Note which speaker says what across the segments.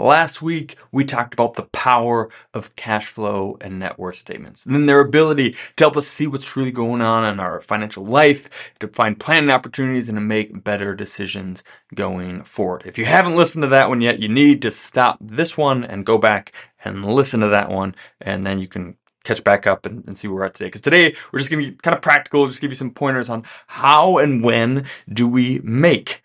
Speaker 1: Last week, we talked about the power of cash flow and net worth statements, and then their ability to help us see what's really going on in our financial life, to find planning opportunities, and to make better decisions going forward. If you haven't listened to that one yet, you need to stop this one and go back and listen to that one, and then you can catch back up and, and see where we're at today. Because today, we're just going to be kind of practical, just give you some pointers on how and when do we make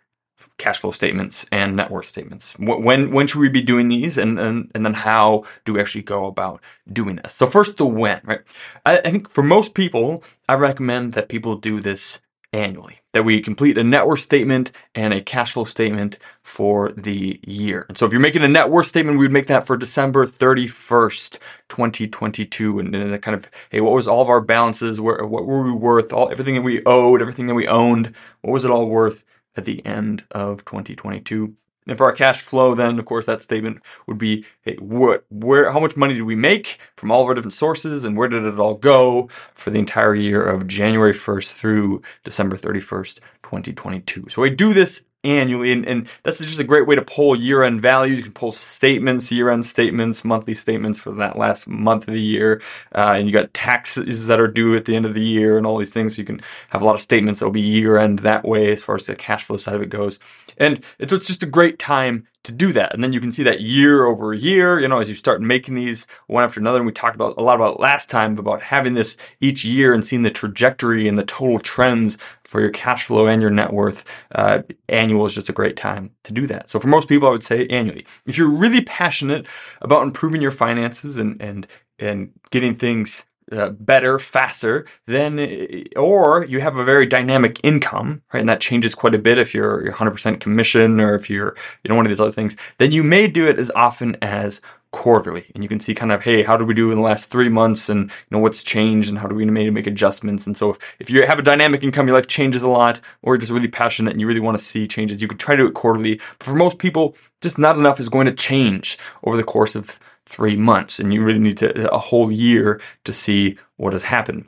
Speaker 1: cash flow statements and net worth statements. When when should we be doing these, and and, and then how do we actually go about doing this? So first, the when, right? I, I think for most people, I recommend that people do this annually. That we complete a net worth statement and a cash flow statement for the year. And so if you're making a net worth statement, we would make that for December 31st, 2022. And then kind of, hey, what was all of our balances? Where, what were we worth? All everything that we owed, everything that we owned, what was it all worth? At the end of 2022. And for our cash flow, then of course that statement would be, hey, what, where, how much money did we make from all of our different sources, and where did it all go for the entire year of January 1st through December 31st, 2022. So we do this annually. And, and that's just a great way to pull year end values. You can pull statements, year end statements, monthly statements for that last month of the year. Uh, and you got taxes that are due at the end of the year and all these things. So you can have a lot of statements that will be year end that way as far as the cash flow side of it goes. And it's, it's just a great time to do that. And then you can see that year over year, you know, as you start making these one after another. And we talked about a lot about last time about having this each year and seeing the trajectory and the total trends for your cash flow and your net worth. Uh, annual is just a great time to do that. So for most people, I would say annually. If you're really passionate about improving your finances and, and, and getting things uh, better, faster, then, or you have a very dynamic income, right? And that changes quite a bit if you're, you're 100% commission or if you're, you know, one of these other things, then you may do it as often as quarterly and you can see kind of hey how did we do in the last three months and you know what's changed and how do we maybe make adjustments and so if, if you have a dynamic income your life changes a lot or you're just really passionate and you really want to see changes you could try to do it quarterly but for most people just not enough is going to change over the course of three months, and you really need to a whole year to see what has happened.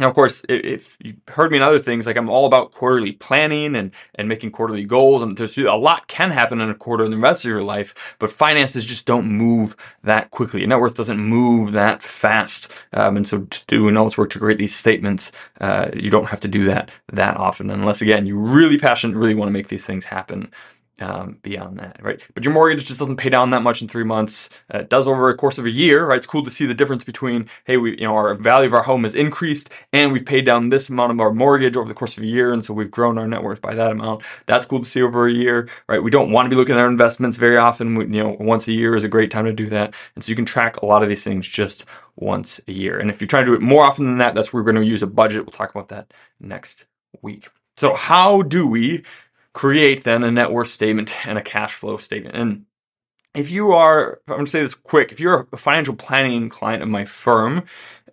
Speaker 1: Now, of course, if you've heard me in other things, like I'm all about quarterly planning and, and making quarterly goals, and there's a lot can happen in a quarter in the rest of your life, but finances just don't move that quickly. Your net worth doesn't move that fast. Um, and so doing all this work to create these statements, uh, you don't have to do that that often, unless, again, you're really passionate, really want to make these things happen um, beyond that, right? But your mortgage just doesn't pay down that much in three months. Uh, it does over a course of a year, right? It's cool to see the difference between, hey, we, you know, our value of our home has increased and we've paid down this amount of our mortgage over the course of a year, and so we've grown our net worth by that amount. That's cool to see over a year, right? We don't want to be looking at our investments very often. We, you know, once a year is a great time to do that, and so you can track a lot of these things just once a year. And if you're trying to do it more often than that, that's where we're going to use a budget. We'll talk about that next week. So, how do we create then a net worth statement and a cash flow statement. And if you are, I'm to say this quick, if you're a financial planning client of my firm,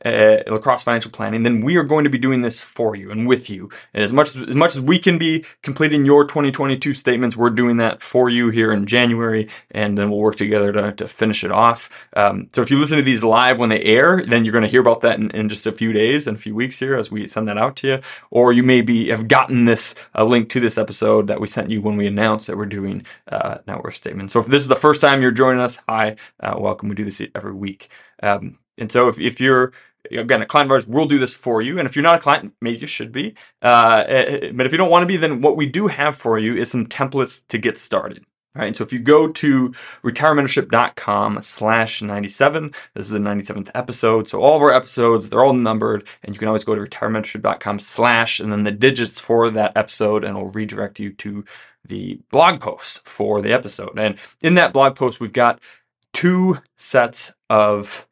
Speaker 1: uh, lacrosse financial planning, then we are going to be doing this for you and with you. And as much as, as much as we can be completing your 2022 statements, we're doing that for you here in January, and then we'll work together to, to finish it off. Um, so if you listen to these live when they air, then you're going to hear about that in, in, just a few days and a few weeks here as we send that out to you. Or you may be have gotten this a link to this episode that we sent you when we announced that we're doing uh, net worth statements. So if this is the first time you're joining us, hi, uh, welcome. We do this every week. Um, and so if, if you're again a client of ours, we'll do this for you. And if you're not a client, maybe you should be. Uh, eh, eh, but if you don't want to be, then what we do have for you is some templates to get started. All right, so if you go to retirementorship.com slash 97, this is the 97th episode. So all of our episodes, they're all numbered, and you can always go to retirementorship.com slash and then the digits for that episode, and it'll redirect you to the blog post for the episode. And in that blog post, we've got two sets of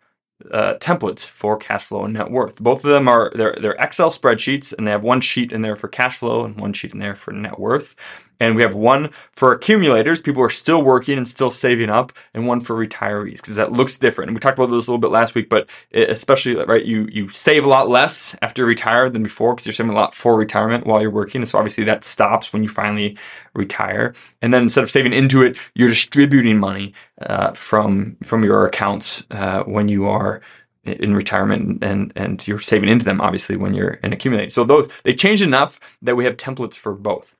Speaker 1: uh, templates for cash flow and net worth. Both of them are they're, they're Excel spreadsheets, and they have one sheet in there for cash flow and one sheet in there for net worth. And we have one for accumulators, people are still working and still saving up, and one for retirees because that looks different. And we talked about this a little bit last week, but especially right, you you save a lot less after you retire than before because you're saving a lot for retirement while you're working. And so obviously that stops when you finally retire. And then instead of saving into it, you're distributing money uh, from from your accounts uh, when you are in retirement and and you're saving into them obviously when you're in accumulating. So those they change enough that we have templates for both.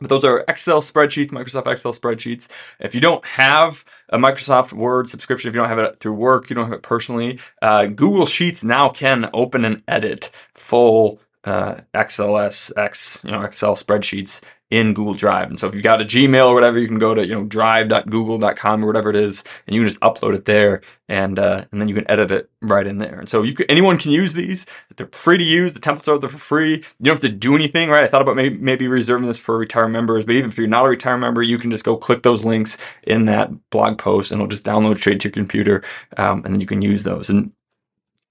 Speaker 1: But those are Excel spreadsheets, Microsoft Excel spreadsheets. If you don't have a Microsoft Word subscription, if you don't have it through work, you don't have it personally, uh, Google Sheets now can open and edit full uh, XLS, X, you know, Excel spreadsheets in Google Drive. And so if you've got a Gmail or whatever, you can go to, you know, drive.google.com or whatever it is, and you can just upload it there and uh, and then you can edit it right in there. And so you anyone can use these. They're free to use. The templates are there for free. You don't have to do anything, right? I thought about maybe, maybe reserving this for retired members, but even if you're not a retired member, you can just go click those links in that blog post and it'll just download straight to your computer um, and then you can use those. And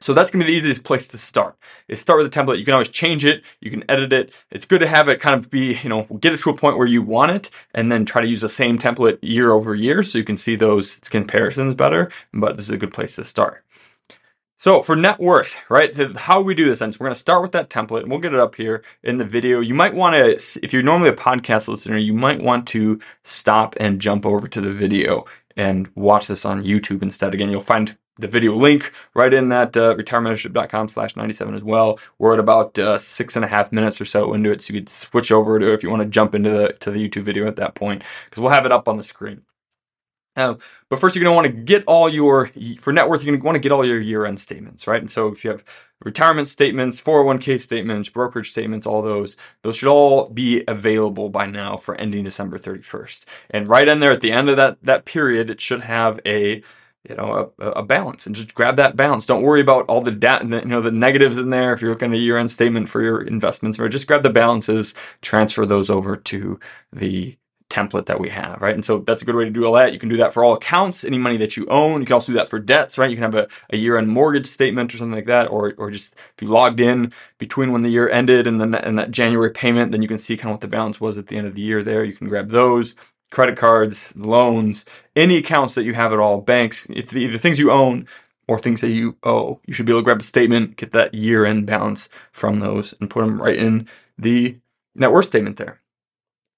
Speaker 1: so that's to be the easiest place to start. Is start with a template. You can always change it. You can edit it. It's good to have it kind of be, you know, get it to a point where you want it, and then try to use the same template year over year, so you can see those comparisons better. But this is a good place to start. So for net worth, right? How we do this, and so we're going to start with that template, and we'll get it up here in the video. You might want to, if you're normally a podcast listener, you might want to stop and jump over to the video and watch this on YouTube instead. Again, you'll find the video link right in that uh, retirementorship.com slash 97 as well. We're at about uh, six and a half minutes or so into it, so you could switch over to if you want to jump into the to the YouTube video at that point because we'll have it up on the screen. Um, but first, you're going to want to get all your, for net worth, you're going to want to get all your year end statements, right? And so if you have retirement statements, 401k statements, brokerage statements, all those, those should all be available by now for ending December 31st. And right in there at the end of that, that period, it should have a you know a, a, balance and just grab that balance. Don't worry about all the da- you know the negatives in there. If you're looking at a year-end statement for your investments or just grab the balances transfer those over to the template that we have right? And so that's a good way to do all that. You can do that for all accounts any money that you own. You can also do that for debts right? You can have a, a year-end mortgage statement or something like that or or just if you logged in between when the year ended and then and that january payment then you can see kind of what the balance was at the end of the year there. You can grab those credit cards, loans, any accounts that you have at all, banks, if the, things you own or things that you owe, you should be able to grab a statement, get that year end balance from those, and put them right in the net worth statement there.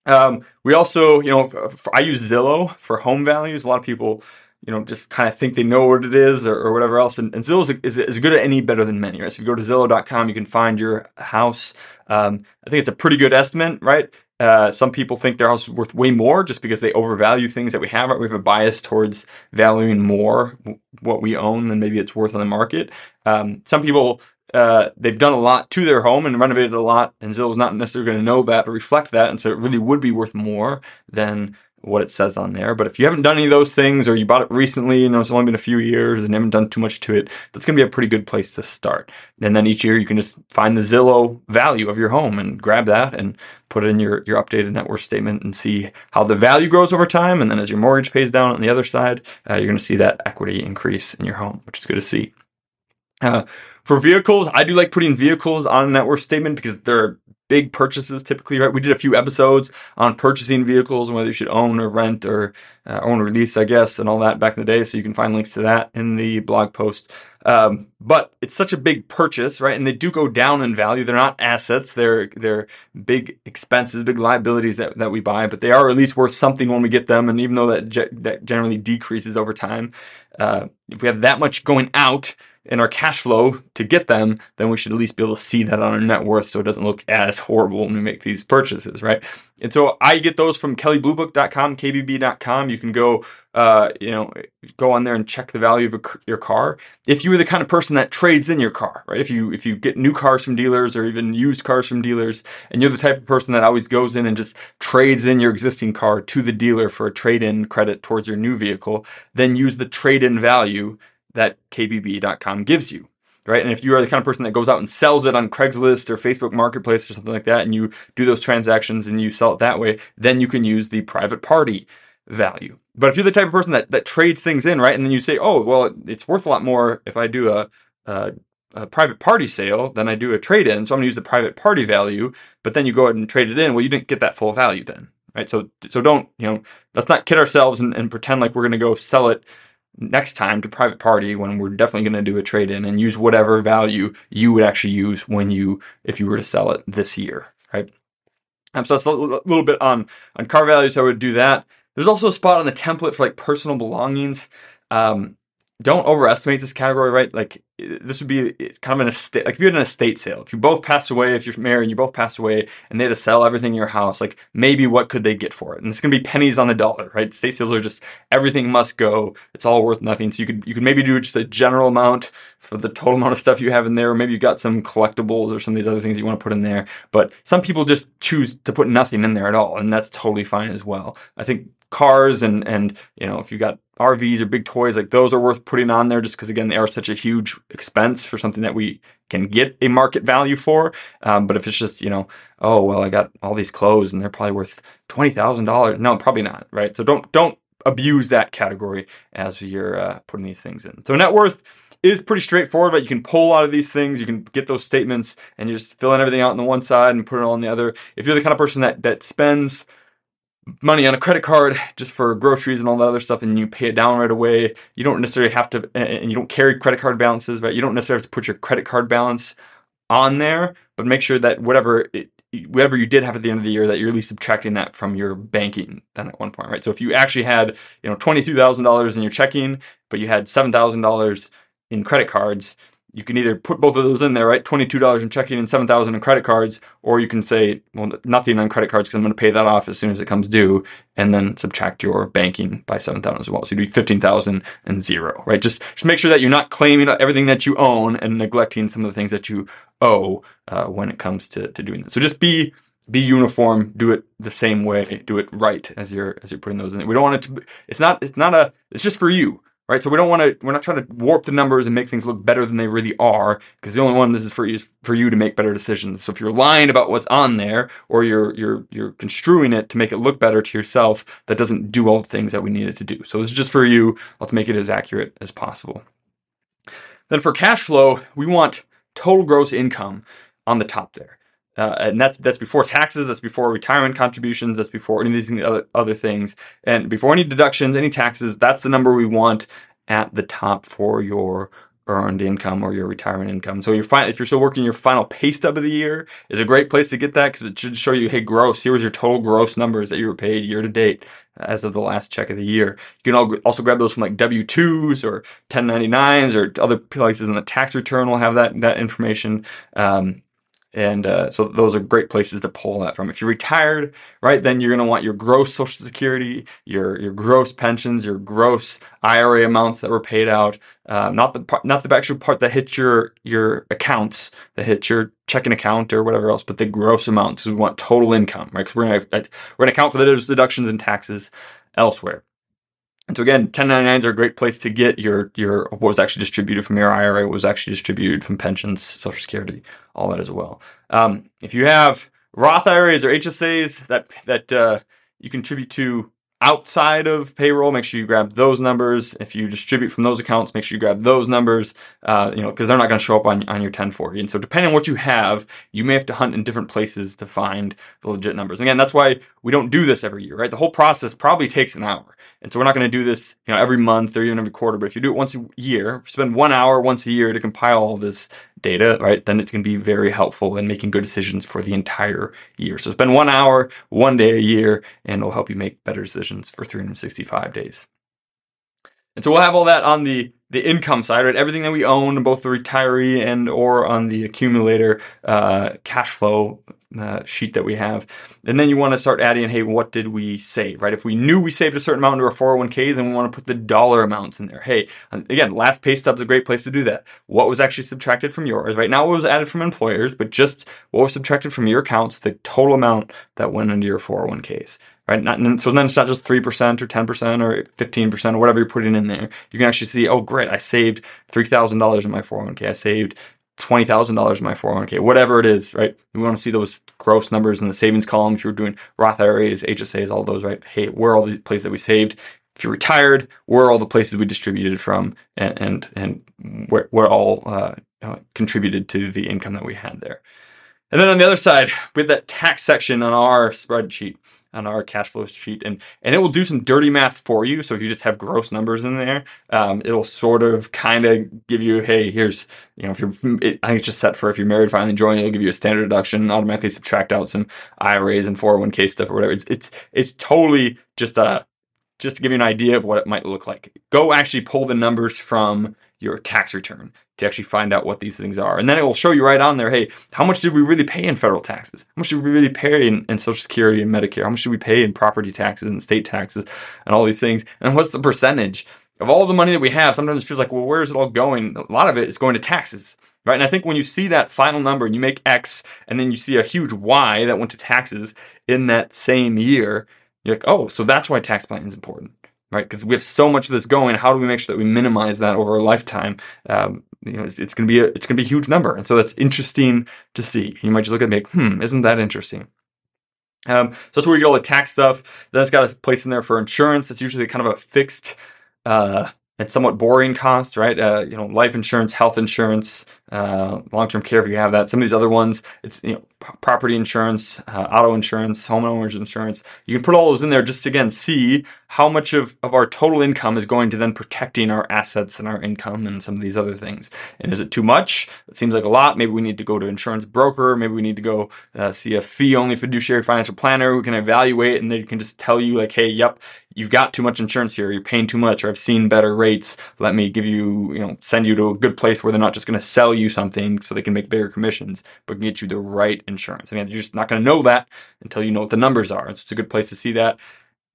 Speaker 1: Um, we also, you know, for, I use Zillow for home values. A lot of people, you know, just kind of think they know what it is or, or whatever else. And, and Zillow is, is, good at any better than many, right? So if you go to Zillow.com, you can find your house. Um, I think it's a pretty good estimate, right? Uh, some people think their house is worth way more just because they overvalue things that we have. We have a bias towards valuing more what we own than maybe it's worth on the market. Um, some people uh, they've done a lot to their home and renovated a lot, and Zillow's not necessarily going to know that or reflect that, and so it really would be worth more than what it says on there. But if you haven't done any of those things or you bought it recently, you know, it's only been a few years and haven't done too much to it, that's going to be a pretty good place to start. And then each year you can just find the Zillow value of your home and grab that and put it in your, your updated net worth statement and see how the value grows over time. And then as your mortgage pays down on the other side, uh, you're going to see that equity increase in your home, which is good to see. Uh, for vehicles, I do like putting vehicles on a net worth statement because they're big purchases typically, right? We did a few episodes on purchasing vehicles and whether you should own or rent or uh, own or lease, I guess, and all that back in the day. So you can find links to that in the blog post. Um, but it's such a big purchase, right? And they do go down in value. They're not assets. They're they're big expenses, big liabilities that, that we buy, but they are at least worth something when we get them. And even though that ge- that generally decreases over time, uh, if we have that much going out, in our cash flow to get them, then we should at least be able to see that on our net worth so it doesn't look as horrible when we make these purchases, right? And so I get those from kelleybluebook.com, kbb.com. You can go, uh, you know, go on there and check the value of your car. If you are the kind of person that trades in your car, right? If you if you get new cars from dealers or even used cars from dealers, and you're the type of person that always goes in and just trades in your existing car to the dealer for a trade-in credit towards your new vehicle, then use the trade-in value that KBB.com gives you. Right. And if you are the kind of person that goes out and sells it on Craigslist or Facebook Marketplace or something like that, and you do those transactions and you sell it that way, then you can use the private party value. But if you're the type of person that, that trades things in, right, and then you say, oh, well, it's worth a lot more if I do a, a, a private party sale than I do a trade in. So I'm going to use the private party value, but then you go ahead and trade it in. Well, you didn't get that full value then, right? So, so don't, you know, let's not kid ourselves and, and pretend like we're going to go sell it next time to private party when we're definitely going to do a trade in and use whatever value you would actually use when you if you were to sell it this year right? Um, so that's a little bit on on car values i would do that. There's also a spot on the template for like personal belongings. Um, don't overestimate this category, right? Like this would be kind of an estate, like if you had an estate sale, if you both passed away, if you're married and you both passed away and they had to sell everything in your house, like maybe what could they get for it? And it's going to be pennies on the dollar, right? Estate sales are just everything must go. It's all worth nothing. So you could, you could maybe do just a general amount for the total amount of stuff you have in there. Or maybe you got some collectibles or some of these other things you want to put in there. But some people just choose to put nothing in there at all. And that's totally fine as well. I think cars and and you know if you got RVs or big toys like those are worth putting on there just because again they are such a huge expense for something that we can get a market value for. Um, but if it's just you know oh well I got all these clothes and they're probably worth twenty thousand dollars no probably not right so don't don't abuse that category as you're uh, putting these things in. So net worth is pretty straightforward, but you can pull out of these things. You can get those statements and you're just filling everything out on the one side and put it all on the other. If you're the kind of person that that spends money on a credit card just for groceries and all that other stuff and you pay it down right away. You don't necessarily have to and you don't carry credit card balances right you don't necessarily have to put your credit card balance on there but make sure that whatever it, whatever you did have at the end of the year that you're at least subtracting that from your banking then at one point right? So if you actually had you know $22000 in your checking but you had $7000 in credit cards you can either put both of those in there, right? $22 in checking and 7000 in credit cards, or you can say, well, nothing on credit cards because I'm going to pay that off as soon as it comes due, and then subtract your banking by 7000 as well. So you do 15000 and zero, right? Just, just make sure that you're not claiming everything that you own and neglecting some of the things that you owe uh, when it comes to, to doing that. So just be be uniform, do it the same way, do it right as you're as you're putting those in. We don't want it to. Be, it's not. It's not a. It's just for you right? So we don't want to, we're not trying to warp the numbers and make things look better than they really are, because the only one this is for you is for you to make better decisions. So if you're lying about what's on there, or you're you're you're construing it to make it look better to yourself, that doesn't do all the things that we need it to do. So this is just for you. Let's make it as accurate as possible. Then for cash flow, we want total gross income on the top there. Uh, and that's that's before taxes, that's before retirement contributions, that's before any of these other, other things, and before any deductions, any taxes. That's the number we want at the top for your earned income or your retirement income. So you're fine if you're still working your final pay stub of the year is a great place to get that because it should show you, hey, gross. Here was your total gross numbers that you were paid year to date as of the last check of the year. You can also grab those from like W-2s or 1099s or other places in the tax return will have that that information. Um, and uh, so those are great places to pull that from. If you're retired, right, then you're going to want your gross Social Security, your your gross pensions, your gross IRA amounts that were paid out, uh, not the part, not the actual part that hits your your accounts, that hits your checking account or whatever else, but the gross amounts. We want total income, right? Because we're going to we're going to account for those deductions and taxes elsewhere. And so again, 1099s are a great place to get your your what was actually distributed from your IRA, what was actually distributed from pensions, Social Security, all that as well. Um, if you have Roth IRAs or HSAs that that uh, you contribute to outside of payroll, make sure you grab those numbers. If you distribute from those accounts, make sure you grab those numbers, uh, you know, because they're not going to show up on, on your 1040. And so depending on what you have, you may have to hunt in different places to find the legit numbers. And again, that's why we don't do this every year, right? The whole process probably takes an hour. And so we're not going to do this, you know, every month or even every quarter. But if you do it once a year, spend one hour once a year to compile all this data, right? Then it's going to be very helpful in making good decisions for the entire year. So spend one hour, one day a year, and it'll help you make better decisions for 365 days. And so we'll have all that on the the income side, right? Everything that we own, both the retiree and or on the accumulator uh, cash flow uh, sheet that we have. And then you want to start adding, hey, what did we save, right? If we knew we saved a certain amount into our 401k, then we want to put the dollar amounts in there. Hey, again, last pay stub's is a great place to do that. What was actually subtracted from yours, right? Not what was added from employers, but just what was subtracted from your accounts, the total amount that went into your 401ks. Right? Not, so then it's not just 3% or 10% or 15% or whatever you're putting in there. You can actually see, oh, great, I saved $3,000 in my 401k. I saved twenty thousand dollars in my 401k, whatever it is, right? We want to see those gross numbers in the savings column. If you're doing Roth IRAs, HSAs, all those, right? Hey, where are all the places that we saved? If you're retired, where are all the places we distributed from, and and, and where, where all uh, uh, contributed to the income that we had there. And then on the other side, we have that tax section on our spreadsheet on our cash flow sheet and and it will do some dirty math for you so if you just have gross numbers in there um, it'll sort of kind of give you hey here's you know if you're it, i think it's just set for if you're married finally joining it'll give you a standard deduction automatically subtract out some iras and 401k stuff or whatever it's it's, it's totally just a just to give you an idea of what it might look like. Go actually pull the numbers from your tax return to actually find out what these things are. And then it will show you right on there, hey, how much did we really pay in federal taxes? How much did we really pay in, in Social Security and Medicare? How much did we pay in property taxes and state taxes and all these things? And what's the percentage of all the money that we have? Sometimes it feels like, well, where is it all going? A lot of it is going to taxes. Right. And I think when you see that final number and you make X and then you see a huge Y that went to taxes in that same year, you're like, oh, so that's why tax planning is important right? Because we have so much of this going. How do we make sure that we minimize that over a lifetime? Um, you know, it's, it's going to be a it's going to be a huge number, and so that's interesting to see. You might just look at me, like, hmm, isn't that interesting? Um, so that's where you get all the tax stuff. Then it's got a place in there for insurance. It's usually kind of a fixed uh, and somewhat boring cost, right? Uh, you know, life insurance, health insurance, uh, long-term care if you have that. Some of these other ones, it's you know, p- property insurance, uh, auto insurance, homeowners insurance. You can put all those in there just to again see how much of, of our total income is going to then protecting our assets and our income and some of these other things. And is it too much? It seems like a lot. Maybe we need to go to insurance broker. Maybe we need to go uh, see a fee-only fiduciary financial planner who can evaluate and they can just tell you like, hey, yep, you've got too much insurance here, you're paying too much, or I've seen better rates. Let me give you, you know, send you to a good place where they're not just going to sell you something so they can make bigger commissions, but can get you the right insurance. And you're just not going to know that until you know what the numbers are. So It's a good place to see that.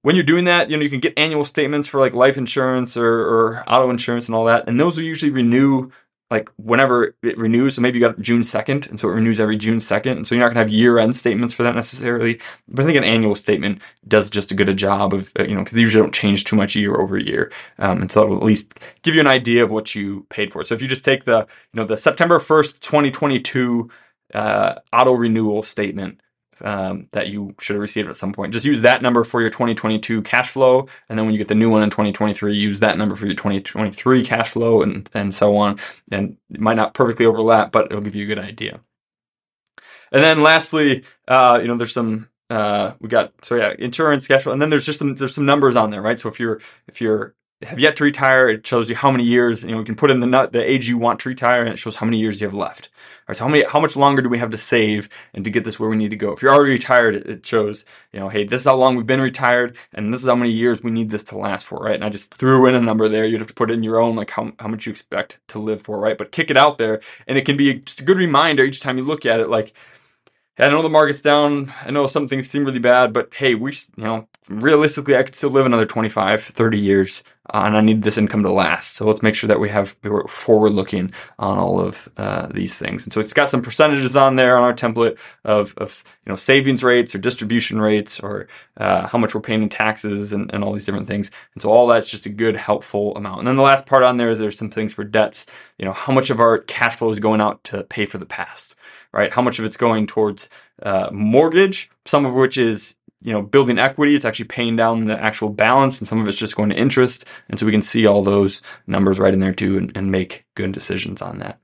Speaker 1: When you're doing that, you know, you can get annual statements for like life insurance or, or auto insurance and all that. And those will usually renew like whenever it renews. So maybe you got June 2nd, and so it renews every June 2nd. And so you're not going to have year end statements for that necessarily. But I think an annual statement does just a good a job of, uh, you know, because they usually don't change too much year over year. Um, and so it will at least give you an idea of what you paid for. So if you just take the, you know, the September 1st, 2022 uh, auto renewal statement, um, that you should have received at some point. Just use that number for your 2022 cash flow, and then when you get the new one in 2023, use that number for your 2023 cash flow, and and so on. And it might not perfectly overlap, but it'll give you a good idea. And then lastly, uh, you know, there's some uh, we got so yeah, insurance cash flow, and then there's just some there's some numbers on there, right? So if you're if you're have yet to retire, it shows you how many years. You know, you can put in the nut, the age you want to retire, and it shows how many years you have left. All right, so how many, how much longer do we have to save and to get this where we need to go? If you're already retired, it, shows, you know, hey, this is how long we've been retired, and this is how many years we need this to last for, right? And I just threw in a number there. You'd have to put in your own, like how, how much you expect to live for, right? But kick it out there, and it can be just a good reminder each time you look at it, like, I know the market's down. I know some things seem really bad, but hey, we, you know, realistically, I could still live another 25, 30 years, uh, and I need this income to last. So let's make sure that we have we're forward looking on all of uh, these things. And so it's got some percentages on there on our template of, of you know savings rates or distribution rates or uh, how much we're paying in taxes and, and all these different things. And so all that's just a good helpful amount. And then the last part on there, there's some things for debts. You know, how much of our cash flow is going out to pay for the past right? How much of it's going towards uh, mortgage, some of which is you know building equity it's actually paying down the actual balance and some of it's just going to interest. And so we can see all those numbers right in there too and, and make good decisions on that.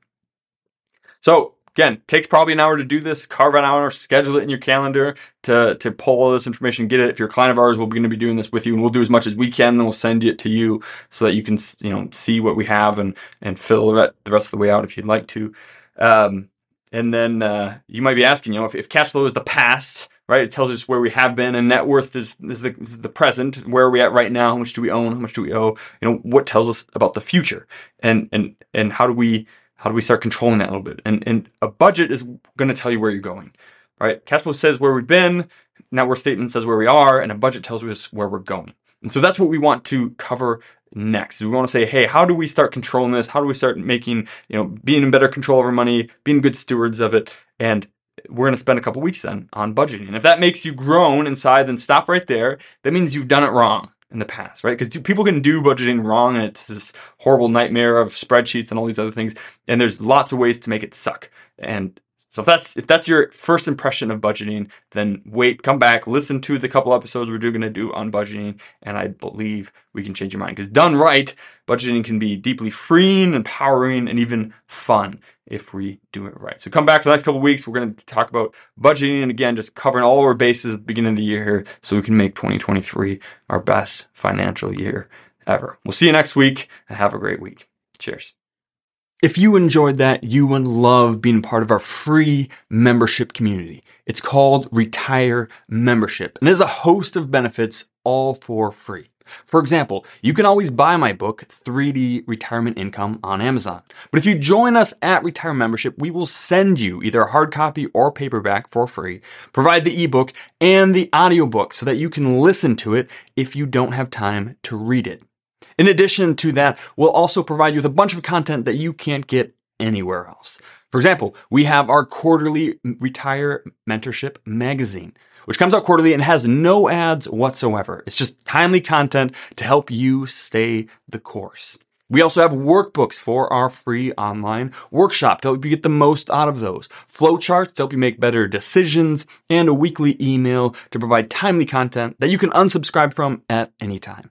Speaker 1: So again takes probably an hour to do this. Carve an hour schedule it in your calendar to to pull all this information get it. If you're a client of ours we're going to be doing this with you and we'll do as much as we can then we'll send it to you so that you can you know see what we have and and fill the rest of the way out if you'd like to. Um, and then uh, you might be asking, you know, if, if, cash flow is the past, right? It tells us where we have been, and net worth is, is, the, is the present. Where are we at right now? How much do we own? How much do we owe? You know, what tells us about the future, and and and how do we how do we start controlling that a little bit? And and a budget is going to tell you where you're going, right? Cash flow says where we've been, net worth statement says where we are, and a budget tells us where we're going. And so that's what we want to cover next. We want to say, hey, how do we start controlling this? How do we start making, you know, being in better control of our money, being good stewards of it? And we're going to spend a couple weeks then on budgeting. And if that makes you groan inside, then stop right there. That means you've done it wrong in the past, right? Because people can do budgeting wrong and it's this horrible nightmare of spreadsheets and all these other things. And there's lots of ways to make it suck. And so if that's if that's your first impression of budgeting, then wait, come back, listen to the couple episodes we're going to do on budgeting, and I believe we can change your mind. Because done right, budgeting can be deeply freeing, empowering, and even fun if we do it right. So come back for the next couple weeks. We're going to talk about budgeting and again, just covering all our bases at the beginning of the year here, so we can make 2023 our best financial year ever. We'll see you next week and have a great week. Cheers. If you enjoyed that, you would love being part of our free membership community. It's called Retire Membership and has a host of benefits all for free. For example, you can always buy my book, 3D Retirement Income, on Amazon. But if you join us at Retire Membership, we will send you either a hard copy or paperback for free, provide the ebook and the audiobook so that you can listen to it if you don't have time to read it. In addition to that, we'll also provide you with a bunch of content that you can't get anywhere else. For example, we have our quarterly Retire Mentorship magazine which comes out quarterly and has no ads whatsoever. It's just timely content to help you stay the course. We also have workbooks for our free online workshop to help you get the most out of those, flowcharts to help you make better decisions, and a weekly email to provide timely content that you can unsubscribe from at any time.